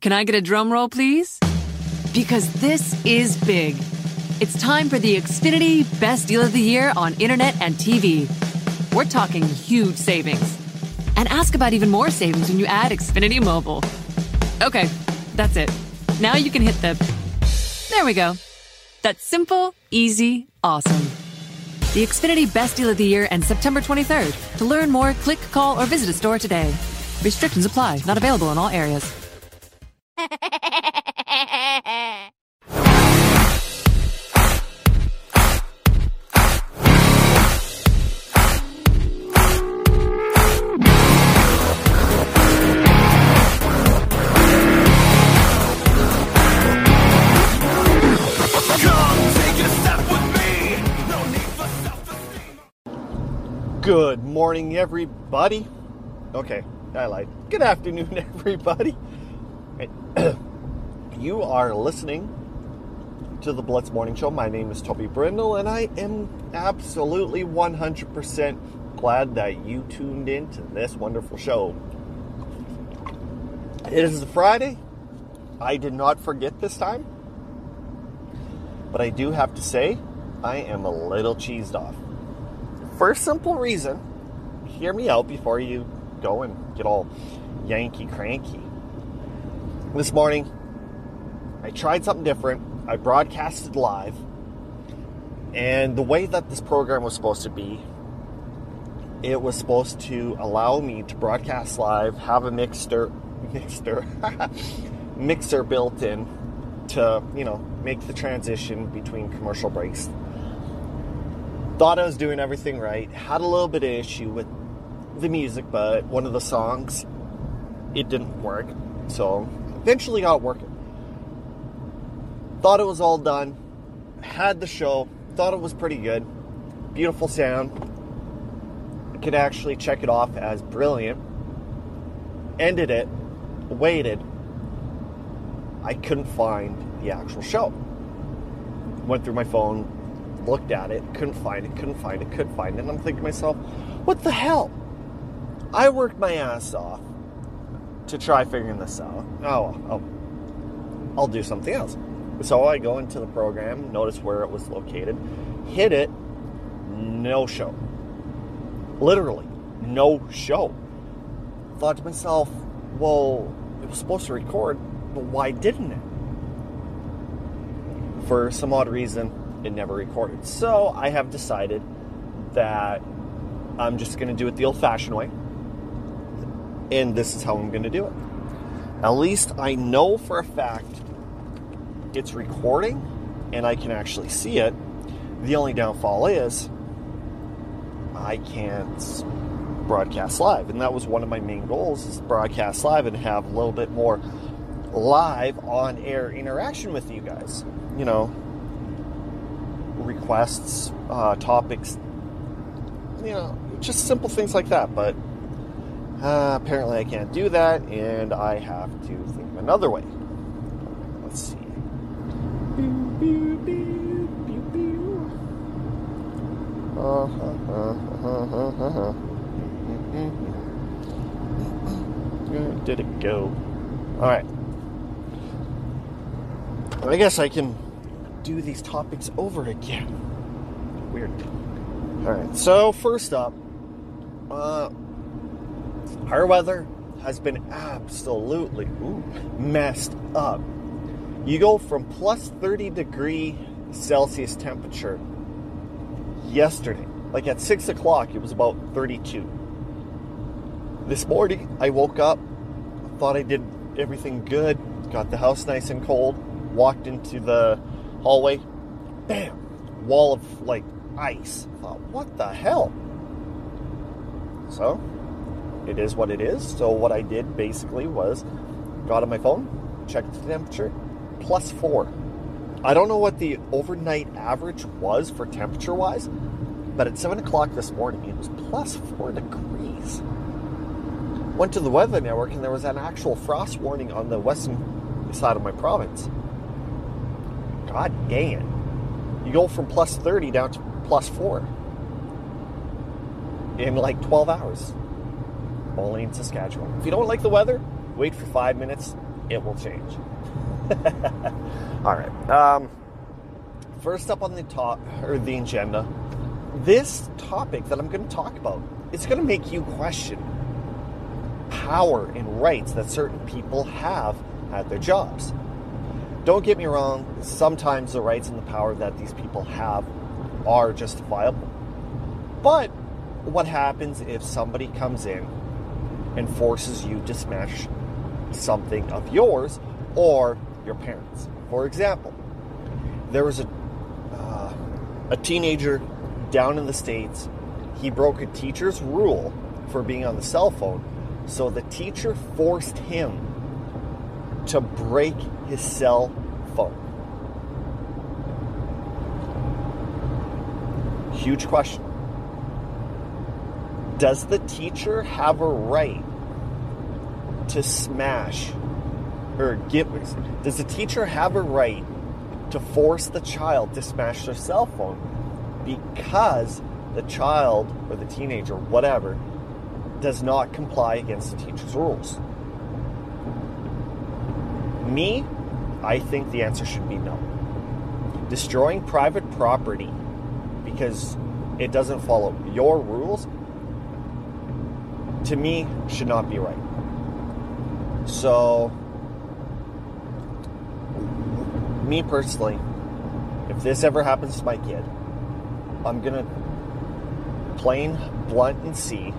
Can I get a drum roll, please? Because this is big. It's time for the Xfinity Best Deal of the Year on Internet and TV. We're talking huge savings. And ask about even more savings when you add Xfinity Mobile. Okay, that's it. Now you can hit the. There we go. That's simple, easy, awesome. The Xfinity Best Deal of the Year ends September 23rd. To learn more, click, call, or visit a store today. Restrictions apply, not available in all areas. Good morning, everybody. Okay, I lied. Good afternoon, everybody. You are listening to the Blitz Morning Show. My name is Toby Brindle, and I am absolutely 100% glad that you tuned in to this wonderful show. It is Friday. I did not forget this time. But I do have to say, I am a little cheesed off. For a simple reason, hear me out before you go and get all Yankee cranky. This morning, I tried something different. I broadcasted live. And the way that this program was supposed to be, it was supposed to allow me to broadcast live, have a mixer, mixer, mixer built in to, you know, make the transition between commercial breaks. Thought I was doing everything right. Had a little bit of issue with the music, but one of the songs, it didn't work. So eventually got it working. Thought it was all done. Had the show. Thought it was pretty good. Beautiful sound. Could actually check it off as brilliant. Ended it. Waited. I couldn't find the actual show. Went through my phone, looked at it, couldn't find it, couldn't find it, couldn't find it. And I'm thinking to myself, what the hell? I worked my ass off to try figuring this out. Oh, I'll, do something else. So I go into the program, notice where it was located, hit it, no show. Literally, no show. Thought to myself, well, it was supposed to record, but why didn't it? For some odd reason, it never recorded. So I have decided that I'm just going to do it the old fashioned way. And this is how I'm going to do it. At least I know for a fact it's recording and I can actually see it. The only downfall is I can't broadcast live. And that was one of my main goals is broadcast live and have a little bit more live on air interaction with you guys. You know, requests, uh, topics, you know, just simple things like that. But uh, apparently I can't do that, and I have to think of another way. Let's see. Where did it go? All right. I guess I can do these topics over again. Weird. All right. So first up, uh, our weather has been absolutely ooh, messed up. You go from plus 30 degree Celsius temperature yesterday. Like at 6 o'clock, it was about 32. This morning, I woke up, thought I did everything good, got the house nice and cold, walked into the hallway, bam, wall of like ice. Thought, what the hell? So, it is what it is. So, what I did basically was got on my phone, checked the temperature, plus four. I don't know what the overnight average was for temperature wise, but at 7 o'clock this morning, it was plus four degrees. Went to the weather network and there was an actual frost warning on the western side of my province. God it. You go from plus 30 down to plus four in like 12 hours. In Saskatchewan. If you don't like the weather, wait for five minutes, it will change. All right. Um, first up on the top or the agenda, this topic that I'm going to talk about is going to make you question power and rights that certain people have at their jobs. Don't get me wrong, sometimes the rights and the power that these people have are justifiable. But what happens if somebody comes in and forces you to smash something of yours or your parents? For example, there was a uh, a teenager down in the states. He broke a teacher's rule for being on the cell phone, so the teacher forced him to break his cell phone. Huge question. Does the teacher have a right to smash or give? Does the teacher have a right to force the child to smash their cell phone because the child or the teenager, whatever, does not comply against the teacher's rules? Me, I think the answer should be no. Destroying private property because it doesn't follow your rules, to me, should not be right. So, me personally, if this ever happens to my kid, I'm gonna plain blunt and see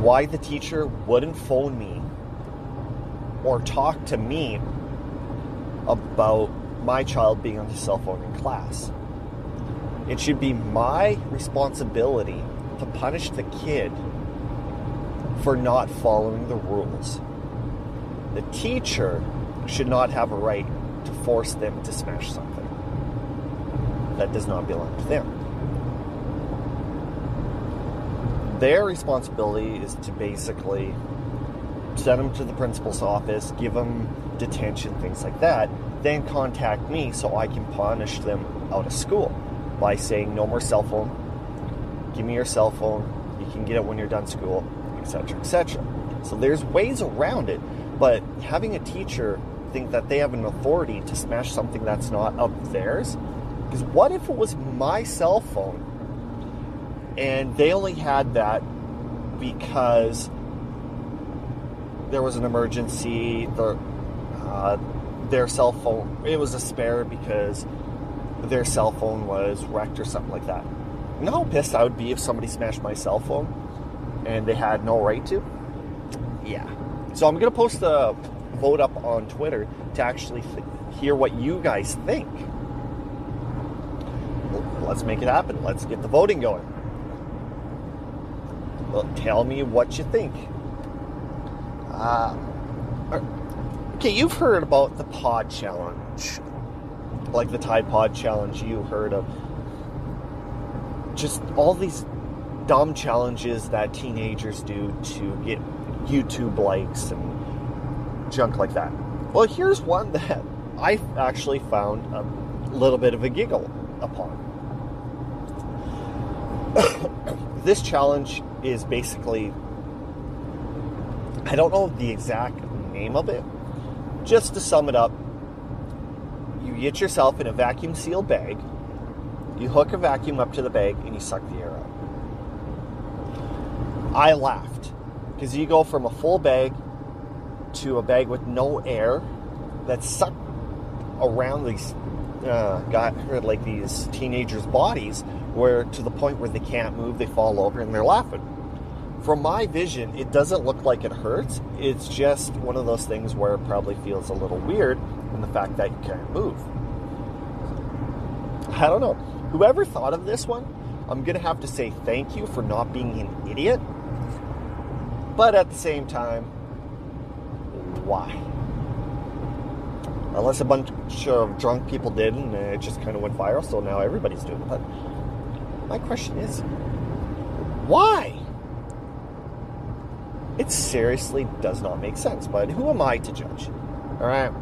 why the teacher wouldn't phone me or talk to me about my child being on his cell phone in class. It should be my responsibility to punish the kid for not following the rules. The teacher should not have a right to force them to smash something that does not belong to them. Their responsibility is to basically send them to the principal's office, give them detention, things like that, then contact me so I can punish them out of school by saying no more cell phone, give me your cell phone, you can get it when you're done school, etc., etc. So there's ways around it, but having a teacher think that they have an authority to smash something that's not of theirs, because what if it was my cell phone and they only had that because there was an emergency, the uh, their cell phone it was a spare because their cell phone was wrecked or something like that. You know how pissed I would be if somebody smashed my cell phone and they had no right to? Yeah. So I'm gonna post a vote up on Twitter to actually th- hear what you guys think. Let's make it happen. Let's get the voting going. Well, tell me what you think. Uh, okay, you've heard about the Pod Challenge, like the Tide Pod Challenge. You heard of just all these dumb challenges that teenagers do to get YouTube likes and junk like that. Well, here's one that I actually found a little bit of a giggle upon. this challenge is basically I don't know the exact name of it. Just to sum it up, you get yourself in a vacuum sealed bag, you hook a vacuum up to the bag, and you suck the air out. I laughed because you go from a full bag to a bag with no air that's sucked around these uh, got like these teenagers' bodies, where to the point where they can't move, they fall over, and they're laughing. From my vision, it doesn't look like it hurts. It's just one of those things where it probably feels a little weird in the fact that you can't move. I don't know. Whoever thought of this one, I'm gonna have to say thank you for not being an idiot. But at the same time, why? Unless a bunch of drunk people did and it just kind of went viral, so now everybody's doing it. But my question is, why? It seriously does not make sense, but who am I to judge? All right.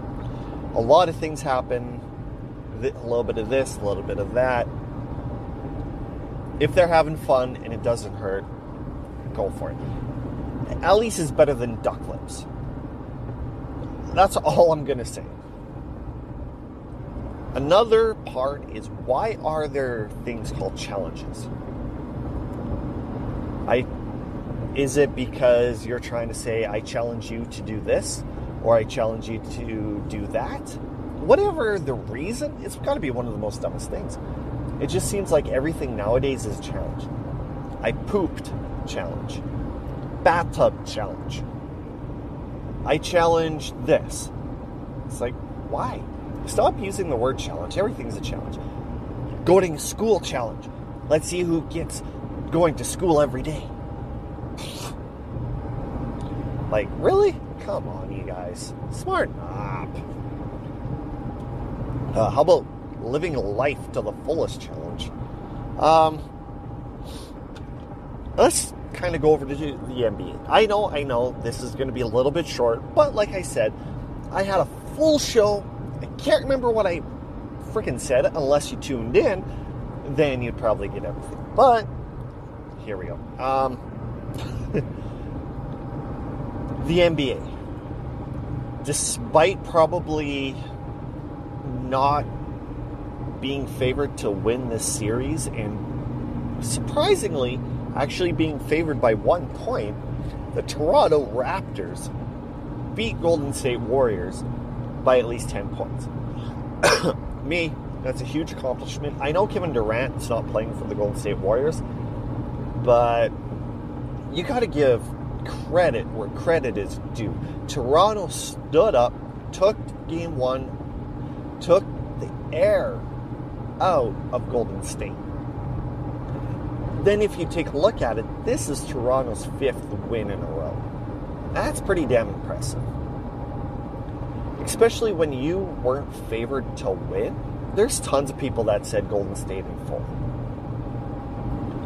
A lot of things happen, a little bit of this, a little bit of that. If they're having fun and it doesn't hurt, go for it. At least it's better than duck lips. That's all I'm going to say. Another part is why are there things called challenges? I is it because you're trying to say I challenge you to do this or I challenge you to do that? Whatever the reason, it's got to be one of the most dumbest things. It just seems like everything nowadays is a challenge. I pooped challenge. Bathtub challenge. I challenge this. It's like, why? Stop using the word challenge. Everything's a challenge. Going to school challenge. Let's see who gets going to school every day. Like, really? Come on, you guys. Smart up. Uh, how about living life to the fullest challenge? Um, let's kind of go over to the NBA. I know, I know, this is going to be a little bit short, but like I said, I had a full show. I can't remember what I freaking said unless you tuned in. Then you'd probably get everything. But here we go. Um, the NBA, despite probably not being favored to win this series and surprisingly actually being favored by one point, the Toronto Raptors beat Golden State Warriors by at least 10 points. Me, that's a huge accomplishment. I know Kevin Durant is not playing for the Golden State Warriors, but you got to give credit where credit is due. Toronto stood up, took game one, took the air out of Golden State. Then, if you take a look at it, this is Toronto's fifth win in a row. That's pretty damn impressive. Especially when you weren't favored to win. There's tons of people that said Golden State in full.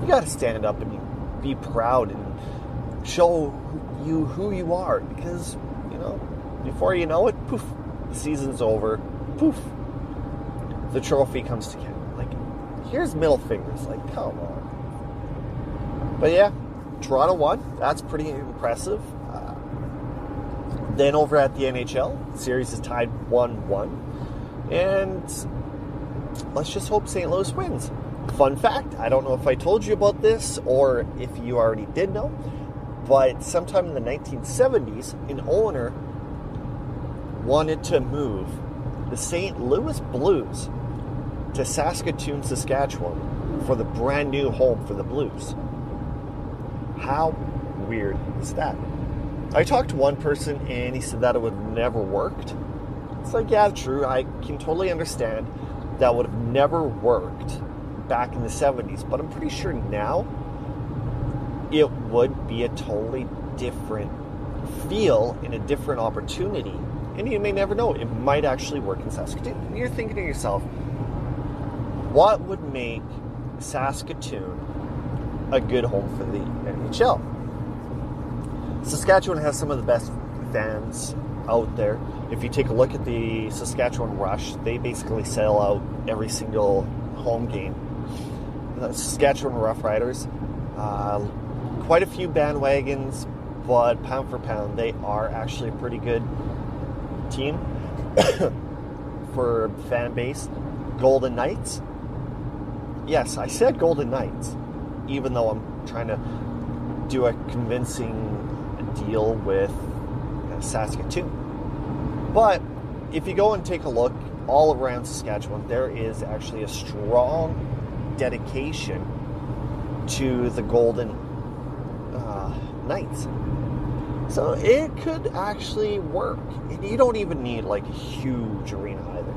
You got to stand up and be proud and show you who you are because, you know, before you know it, poof, the season's over. Poof, the trophy comes to Canada. Like, here's middle fingers. Like, come on. But yeah, Toronto won. That's pretty impressive. Uh, then over at the NHL, series is tied 1 1. And let's just hope St. Louis wins. Fun fact I don't know if I told you about this or if you already did know, but sometime in the 1970s, an owner wanted to move the St. Louis Blues to Saskatoon, Saskatchewan for the brand new home for the Blues. How weird is that? I talked to one person and he said that it would have never worked. It's like, yeah, true. I can totally understand that would have never worked back in the 70s, but I'm pretty sure now it would be a totally different feel and a different opportunity. And you may never know, it might actually work in Saskatoon. You're thinking to yourself, what would make Saskatoon a good home for the NHL? Saskatchewan has some of the best fans out there. If you take a look at the Saskatchewan Rush, they basically sell out every single home game. The Saskatchewan Roughriders, uh, quite a few bandwagons, but pound for pound, they are actually a pretty good team for fan base. Golden Knights. Yes, I said Golden Knights, even though I'm trying to do a convincing deal with uh, Saskatoon. But if you go and take a look all around Saskatchewan, there is actually a strong dedication to the Golden uh, Knights. So it could actually work. And you don't even need like a huge arena either.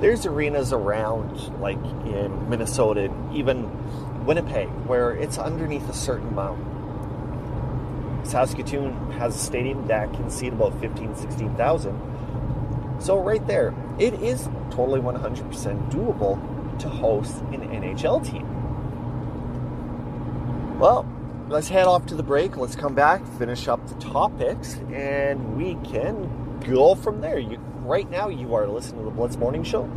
There's arenas around, like in Minnesota, even Winnipeg, where it's underneath a certain mountain. Saskatoon has a stadium that can seat about 15, 16,000. So, right there, it is totally 100% doable to host an NHL team. Well, let's head off to the break. Let's come back, finish up the topics, and we can go from there. You, right now, you are listening to the Blitz Morning Show.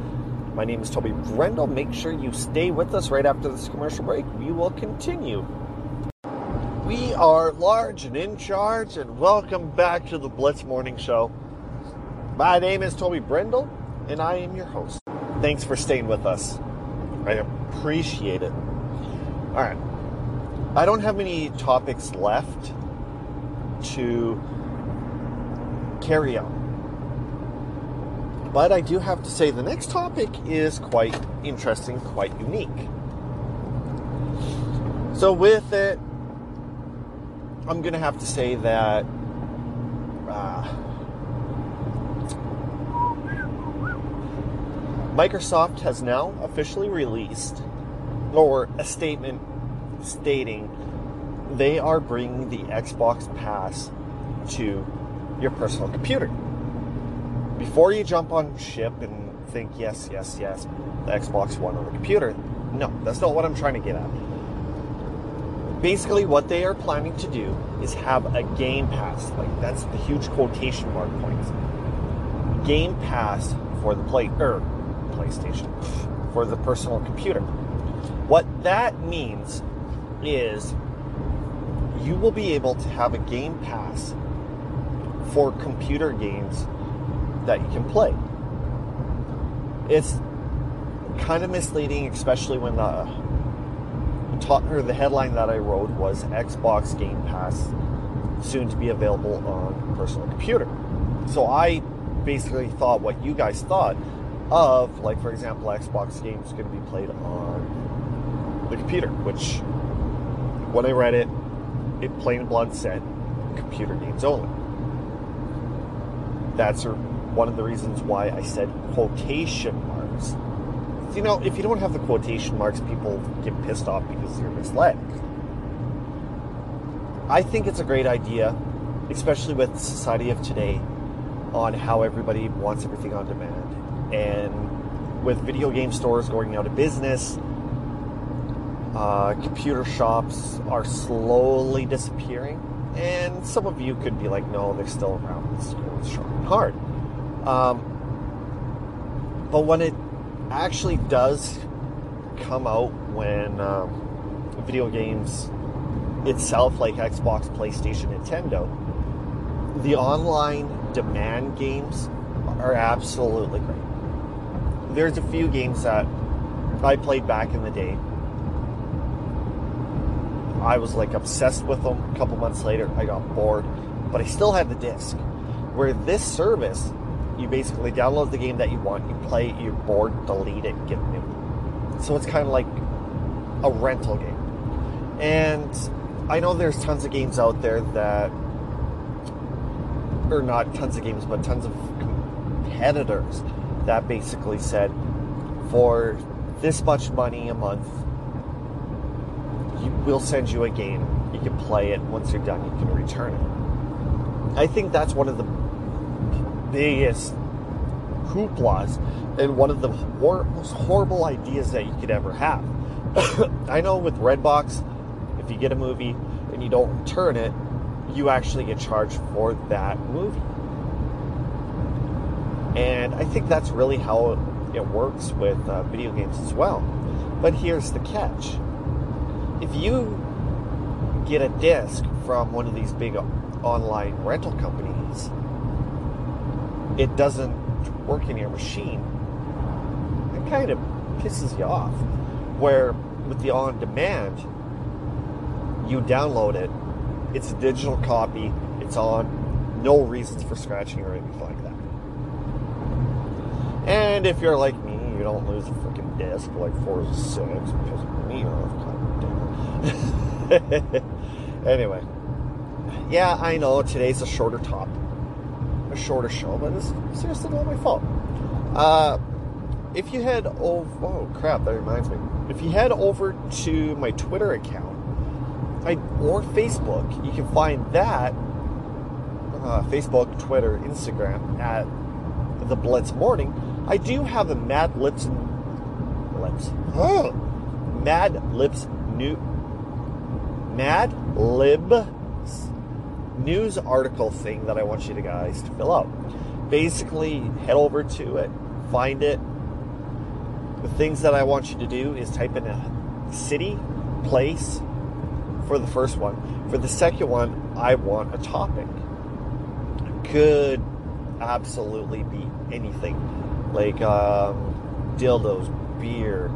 My name is Toby Brendel. Make sure you stay with us right after this commercial break. We will continue. We are large and in charge, and welcome back to the Blitz Morning Show. My name is Toby Brendel, and I am your host. Thanks for staying with us. I appreciate it. All right. I don't have many topics left to carry. But I do have to say the next topic is quite interesting, quite unique. So, with it, I'm going to have to say that uh, Microsoft has now officially released or a statement stating they are bringing the Xbox Pass to your personal computer. Before you jump on ship and think, yes, yes, yes, the Xbox One on the computer, no, that's not what I'm trying to get at. Basically, what they are planning to do is have a Game Pass. Like, that's the huge quotation mark points. Game Pass for the play, er, PlayStation, for the personal computer. What that means is you will be able to have a Game Pass for computer games that you can play. It's kind of misleading, especially when the top, or the headline that I wrote was Xbox Game Pass soon to be available on personal computer. So I basically thought what you guys thought of, like for example, Xbox games going to be played on the computer, which when I read it, it plain and blunt said computer games only. That's one of the reasons why I said quotation marks. You know, if you don't have the quotation marks, people get pissed off because you're misled. I think it's a great idea, especially with the society of today, on how everybody wants everything on demand. And with video game stores going out of business, uh, computer shops are slowly disappearing. And some of you could be like, no, they're still around. It's and hard. Um, but when it actually does come out, when um, video games itself, like Xbox, PlayStation, Nintendo, the online demand games are absolutely great. There's a few games that I played back in the day. I was like obsessed with them. A couple months later, I got bored, but I still had the disc. Where this service, you basically download the game that you want, you play it, you're bored, delete it, get new. So it's kind of like a rental game. And I know there's tons of games out there that, or not tons of games, but tons of competitors that basically said, for this much money a month, you, we'll send you a game. You can play it. Once you're done, you can return it. I think that's one of the biggest hooplas and one of the hor- most horrible ideas that you could ever have. I know with Redbox, if you get a movie and you don't return it, you actually get charged for that movie. And I think that's really how it works with uh, video games as well. But here's the catch if you get a disc from one of these big online rental companies, it doesn't work in your machine. It kind of pisses you off. Where with the on demand, you download it, it's a digital copy, it's on, no reasons for scratching or anything like that. And if you're like me, you don't lose a freaking disc like Forza 6, pisses me off. Anyway, yeah, I know today's a shorter top, a shorter show, but it's seriously not my fault. Uh, if you head over, oh crap, that reminds me. If you head over to my Twitter account, I, or Facebook, you can find that uh, Facebook, Twitter, Instagram at the Blitz Morning. I do have a Mad Lips, Lips, Mad Lips new, Mad Libs news article thing that I want you to guys to fill out. Basically, head over to it, find it. The things that I want you to do is type in a city, place for the first one. For the second one, I want a topic. Could absolutely be anything like um, dildos, beer,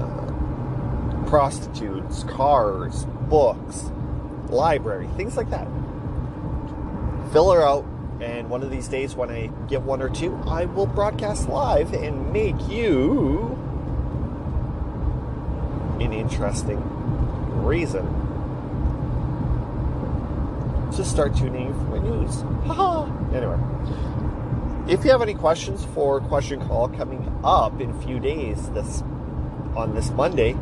uh, prostitutes, cars, books, library, things like that. Fill her out, and one of these days when I get one or two, I will broadcast live and make you an interesting reason to start tuning in for my news. Haha. anyway, if you have any questions for question call coming up in a few days, this on this Monday,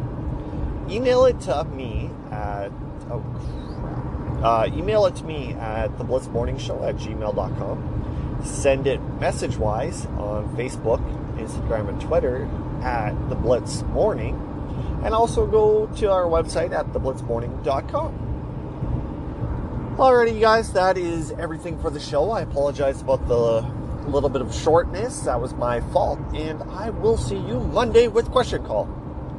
email it to me at oh. Uh, email it to me at the Blitz Morning Show at gmail.com. Send it message wise on Facebook, Instagram, and Twitter at the Blitz Morning. And also go to our website at theblitzmorning.com. Alrighty, guys, that is everything for the show. I apologize about the little bit of shortness. That was my fault. And I will see you Monday with Question Call.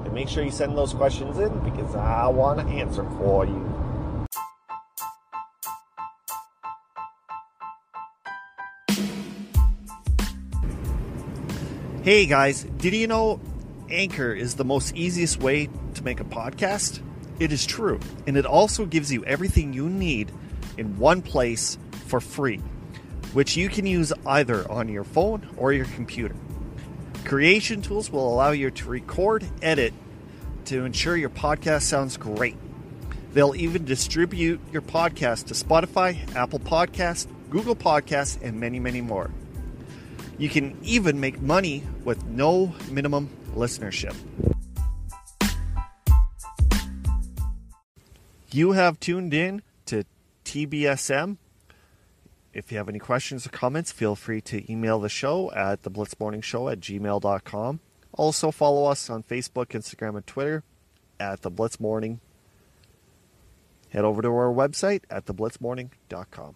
And make sure you send those questions in because I want to answer for you. Hey guys, did you know Anchor is the most easiest way to make a podcast? It is true. And it also gives you everything you need in one place for free, which you can use either on your phone or your computer. Creation tools will allow you to record, edit to ensure your podcast sounds great. They'll even distribute your podcast to Spotify, Apple Podcasts, Google Podcasts, and many, many more. You can even make money with no minimum listenership. You have tuned in to TBSM. If you have any questions or comments, feel free to email the show at the blitzmorningshow at gmail.com. Also, follow us on Facebook, Instagram, and Twitter at the Blitz Morning. Head over to our website at theblitzmorning.com.